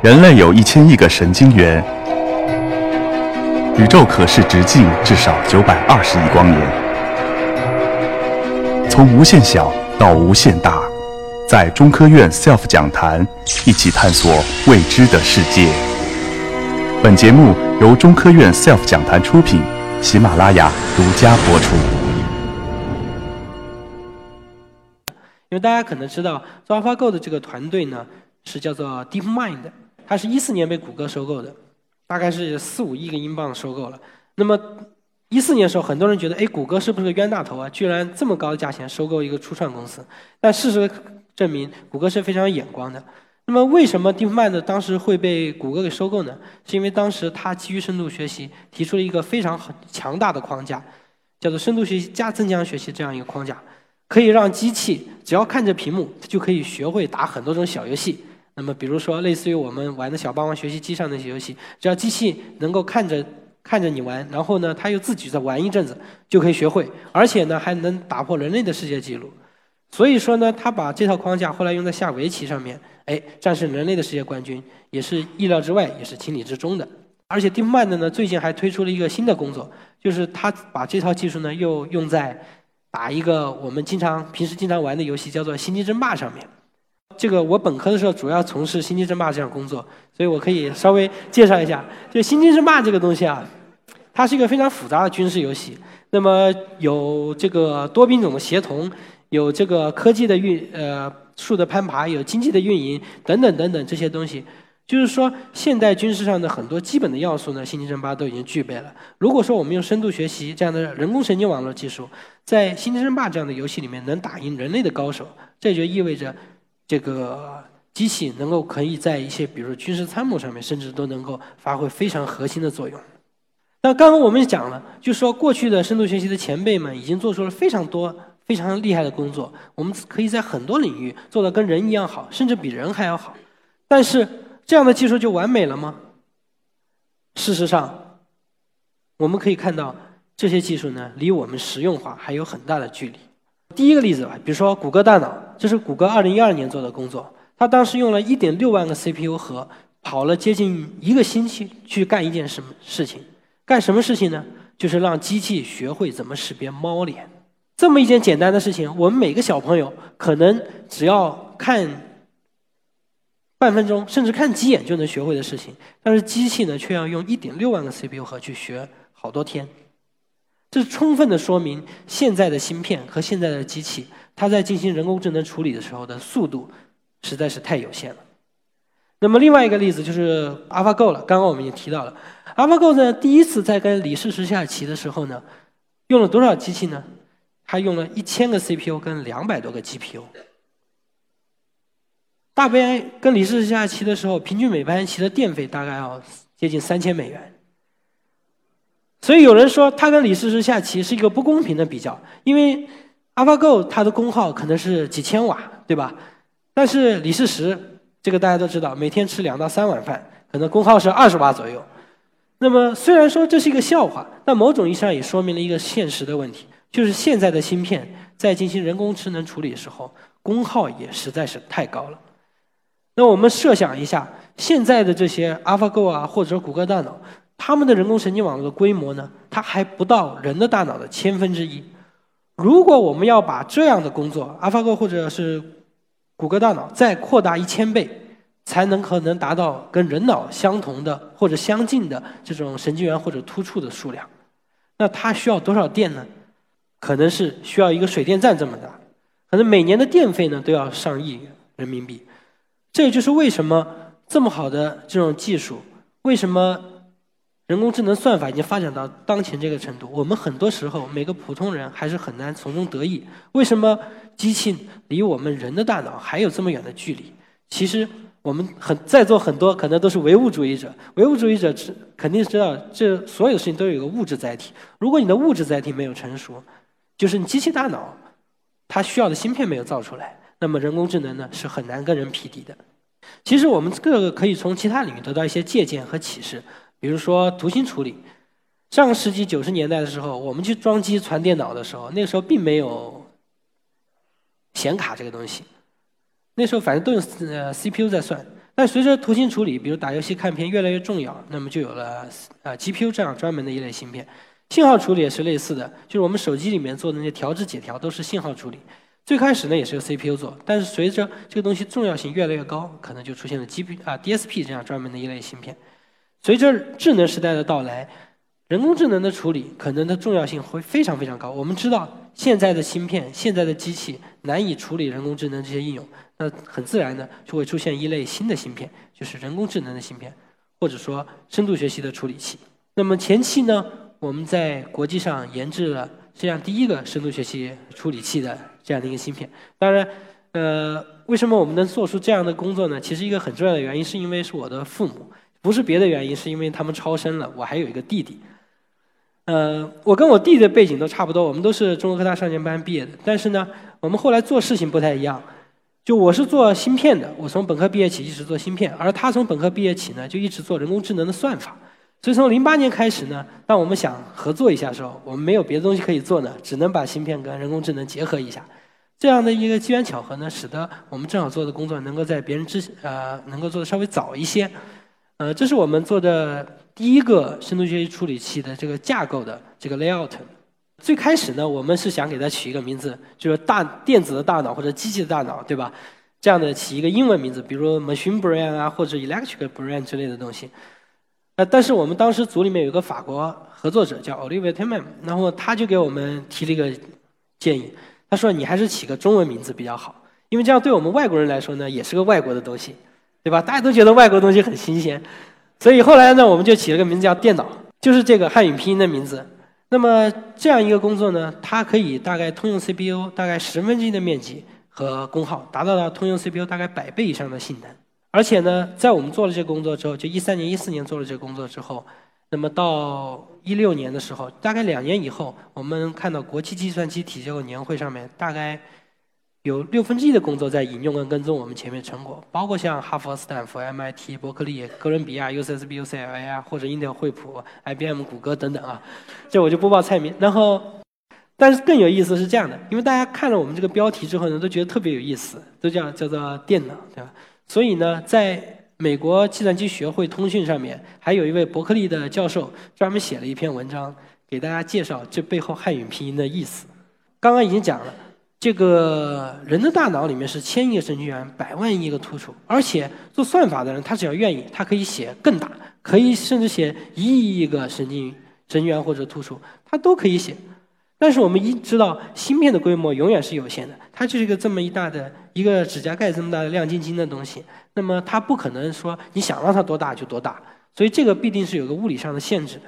人类有一千亿个神经元，宇宙可视直径至少九百二十亿光年。从无限小到无限大，在中科院 SELF 讲坛一起探索未知的世界。本节目由中科院 SELF 讲坛出品，喜马拉雅独家播出。因为大家可能知道，做 AlphaGo 的这个团队呢，是叫做 DeepMind，它是一四年被谷歌收购的，大概是四五亿个英镑收购了。那么一四年的时候，很多人觉得，哎，谷歌是不是个冤大头啊？居然这么高的价钱收购一个初创公司？但事实证明，谷歌是非常有眼光的。那么为什么 DeepMind 当时会被谷歌给收购呢？是因为当时它基于深度学习提出了一个非常强大的框架，叫做深度学习加增强学习这样一个框架。可以让机器只要看着屏幕，它就可以学会打很多种小游戏。那么，比如说类似于我们玩的小霸王学习机上那些游戏，只要机器能够看着看着你玩，然后呢，它又自己再玩一阵子，就可以学会，而且呢，还能打破人类的世界纪录。所以说呢，他把这套框架后来用在下围棋上面，哎，战胜人类的世界冠军，也是意料之外，也是情理之中的。而且 DeepMind 呢，最近还推出了一个新的工作，就是他把这套技术呢，又用在。打一个我们经常平时经常玩的游戏，叫做《星际争霸》上面。这个我本科的时候主要从事《星际争霸》这样工作，所以我可以稍微介绍一下。就《星际争霸》这个东西啊，它是一个非常复杂的军事游戏。那么有这个多兵种的协同，有这个科技的运呃树的攀爬，有经济的运营等等等等这些东西。就是说，现代军事上的很多基本的要素呢，星际争霸都已经具备了。如果说我们用深度学习这样的人工神经网络技术，在星际争霸这样的游戏里面能打赢人类的高手，这就意味着这个机器能够可以在一些比如说军事参谋上面，甚至都能够发挥非常核心的作用。那刚刚我们讲了，就说过去的深度学习的前辈们已经做出了非常多非常厉害的工作，我们可以在很多领域做到跟人一样好，甚至比人还要好，但是。这样的技术就完美了吗？事实上，我们可以看到这些技术呢，离我们实用化还有很大的距离。第一个例子吧，比如说谷歌大脑，这是谷歌二零一二年做的工作，他当时用了一点六万个 CPU 核，跑了接近一个星期去干一件什么事情？干什么事情呢？就是让机器学会怎么识别猫脸。这么一件简单的事情，我们每个小朋友可能只要看。半分钟，甚至看几眼就能学会的事情，但是机器呢，却要用一点六万个 CPU 核去学好多天。这充分的说明，现在的芯片和现在的机器，它在进行人工智能处理的时候的速度实在是太有限了。那么另外一个例子就是 AlphaGo 了，刚刚我们也提到了，AlphaGo 呢，第一次在跟李世石下棋的时候呢，用了多少机器呢？它用了一千个 CPU 跟两百多个 GPU。大班跟李世石下棋的时候，平均每盘棋的电费大概要接近三千美元。所以有人说他跟李世石下棋是一个不公平的比较，因为 AlphaGo 它的功耗可能是几千瓦，对吧？但是李世石这个大家都知道，每天吃两到三碗饭，可能功耗是二十瓦左右。那么虽然说这是一个笑话，但某种意义上也说明了一个现实的问题，就是现在的芯片在进行人工智能处理的时候，功耗也实在是太高了。那我们设想一下，现在的这些 AlphaGo 啊，或者谷歌大脑，他们的人工神经网络的规模呢，它还不到人的大脑的千分之一。如果我们要把这样的工作，AlphaGo 或者是谷歌大脑再扩大一千倍，才能可能达到跟人脑相同的或者相近的这种神经元或者突触的数量，那它需要多少电呢？可能是需要一个水电站这么大，可能每年的电费呢都要上亿人民币。这也就是为什么这么好的这种技术，为什么人工智能算法已经发展到当前这个程度，我们很多时候每个普通人还是很难从中得益。为什么机器离我们人的大脑还有这么远的距离？其实我们很在座很多可能都是唯物主义者，唯物主义者知肯定知道这所有的事情都有一个物质载体。如果你的物质载体没有成熟，就是你机器大脑它需要的芯片没有造出来。那么人工智能呢是很难跟人匹敌的。其实我们各个可以从其他领域得到一些借鉴和启示，比如说图形处理。上个世纪九十年代的时候，我们去装机传电脑的时候，那时候并没有显卡这个东西，那时候反正都用呃 CPU 在算。但随着图形处理，比如打游戏、看片越来越重要，那么就有了啊 GPU 这样专门的一类芯片。信号处理也是类似的，就是我们手机里面做的那些调制解调都是信号处理。最开始呢也是由 CPU 做，但是随着这个东西重要性越来越高，可能就出现了 GP 啊 DSP 这样专门的一类芯片。随着智能时代的到来，人工智能的处理可能的重要性会非常非常高。我们知道现在的芯片、现在的机器难以处理人工智能这些应用，那很自然的就会出现一类新的芯片，就是人工智能的芯片，或者说深度学习的处理器。那么前期呢？我们在国际上研制了世界上第一个深度学习处理器的这样的一个芯片。当然，呃，为什么我们能做出这样的工作呢？其实一个很重要的原因是因为是我的父母，不是别的原因，是因为他们超生了。我还有一个弟弟。呃，我跟我弟的背景都差不多，我们都是中国科大少年班毕业的。但是呢，我们后来做事情不太一样。就我是做芯片的，我从本科毕业起一直做芯片，而他从本科毕业起呢，就一直做人工智能的算法。所以从零八年开始呢，当我们想合作一下的时候，我们没有别的东西可以做呢，只能把芯片跟人工智能结合一下。这样的一个机缘巧合呢，使得我们正好做的工作能够在别人之呃能够做的稍微早一些。呃，这是我们做的第一个深度学习处理器的这个架构的这个 layout。最开始呢，我们是想给它取一个名字，就是大电子的大脑或者机器的大脑，对吧？这样的起一个英文名字，比如 machine brain 啊或者 electric brain 之类的东西。呃，但是我们当时组里面有个法国合作者叫 Olivier t e m a n 然后他就给我们提了一个建议，他说你还是起个中文名字比较好，因为这样对我们外国人来说呢，也是个外国的东西，对吧？大家都觉得外国东西很新鲜，所以后来呢，我们就起了个名字叫电脑，就是这个汉语拼音的名字。那么这样一个工作呢，它可以大概通用 CPU 大概十分之一的面积和功耗，达到了通用 CPU 大概百倍以上的性能。而且呢，在我们做了这个工作之后，就一三年、一四年做了这个工作之后，那么到一六年的时候，大概两年以后，我们看到国际计算机体结构年会上面，大概有六分之一的工作在引用跟跟踪我们前面成果，包括像哈佛、斯坦福、MIT、伯克利、哥伦比亚、UCSB、UCLA 啊，或者英特尔、惠普、IBM、谷歌等等啊，这我就不报菜名。然后，但是更有意思是这样的，因为大家看了我们这个标题之后呢，都觉得特别有意思，都叫叫做电脑，对吧？所以呢，在美国计算机学会通讯上面，还有一位伯克利的教授专门写了一篇文章，给大家介绍这背后汉语拼音的意思。刚刚已经讲了，这个人的大脑里面是千亿个神经元，百万亿个突触，而且做算法的人，他只要愿意，他可以写更大，可以甚至写一亿亿个神经神经元或者突触，他都可以写。但是我们一知道，芯片的规模永远是有限的，它就是一个这么一大的一个指甲盖这么大的亮晶晶的东西，那么它不可能说你想让它多大就多大，所以这个必定是有个物理上的限制的。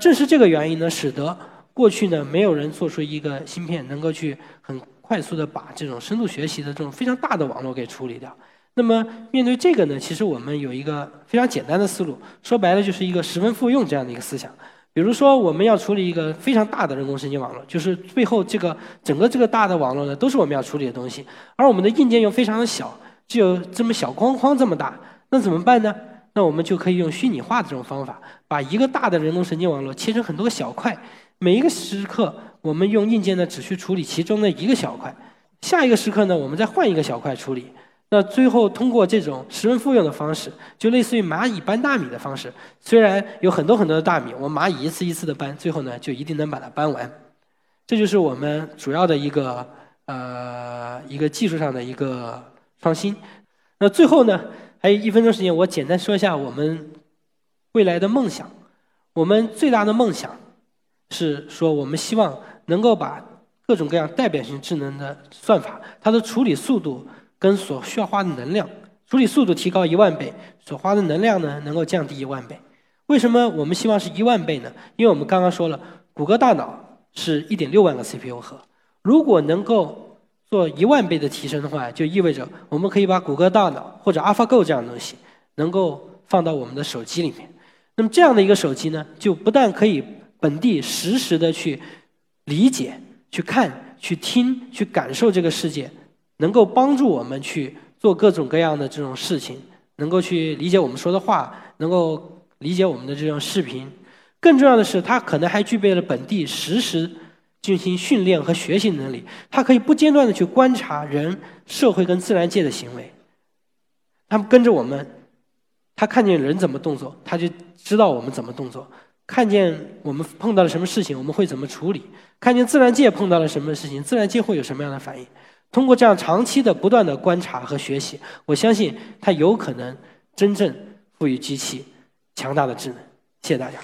正是这个原因呢，使得过去呢没有人做出一个芯片能够去很快速的把这种深度学习的这种非常大的网络给处理掉。那么面对这个呢，其实我们有一个非常简单的思路，说白了就是一个十分复用这样的一个思想。比如说，我们要处理一个非常大的人工神经网络，就是背后这个整个这个大的网络呢，都是我们要处理的东西，而我们的硬件又非常的小，只有这么小框框这么大，那怎么办呢？那我们就可以用虚拟化的这种方法，把一个大的人工神经网络切成很多个小块，每一个时刻我们用硬件呢只需处理其中的一个小块，下一个时刻呢我们再换一个小块处理。那最后通过这种十分复用的方式，就类似于蚂蚁搬大米的方式。虽然有很多很多的大米，我们蚂蚁一次一次的搬，最后呢就一定能把它搬完。这就是我们主要的一个呃一个技术上的一个创新。那最后呢还有一分钟时间，我简单说一下我们未来的梦想。我们最大的梦想是说，我们希望能够把各种各样代表性智能的算法，它的处理速度。跟所需要花的能量，处理速度提高一万倍，所花的能量呢能够降低一万倍。为什么我们希望是一万倍呢？因为我们刚刚说了，谷歌大脑是一点六万个 CPU 核，如果能够做一万倍的提升的话，就意味着我们可以把谷歌大脑或者 AlphaGo 这样的东西能够放到我们的手机里面。那么这样的一个手机呢，就不但可以本地实时的去理解、去看、去听、去感受这个世界。能够帮助我们去做各种各样的这种事情，能够去理解我们说的话，能够理解我们的这种视频。更重要的是，它可能还具备了本地实时进行训练和学习能力。它可以不间断的去观察人、社会跟自然界的行为。他们跟着我们它看见人怎么动作，它就知道我们怎么动作；看见我们碰到了什么事情，我们会怎么处理；看见自然界碰到了什么事情，自然界会有什么样的反应。通过这样长期的不断的观察和学习，我相信它有可能真正赋予机器强大的智能。谢谢大家。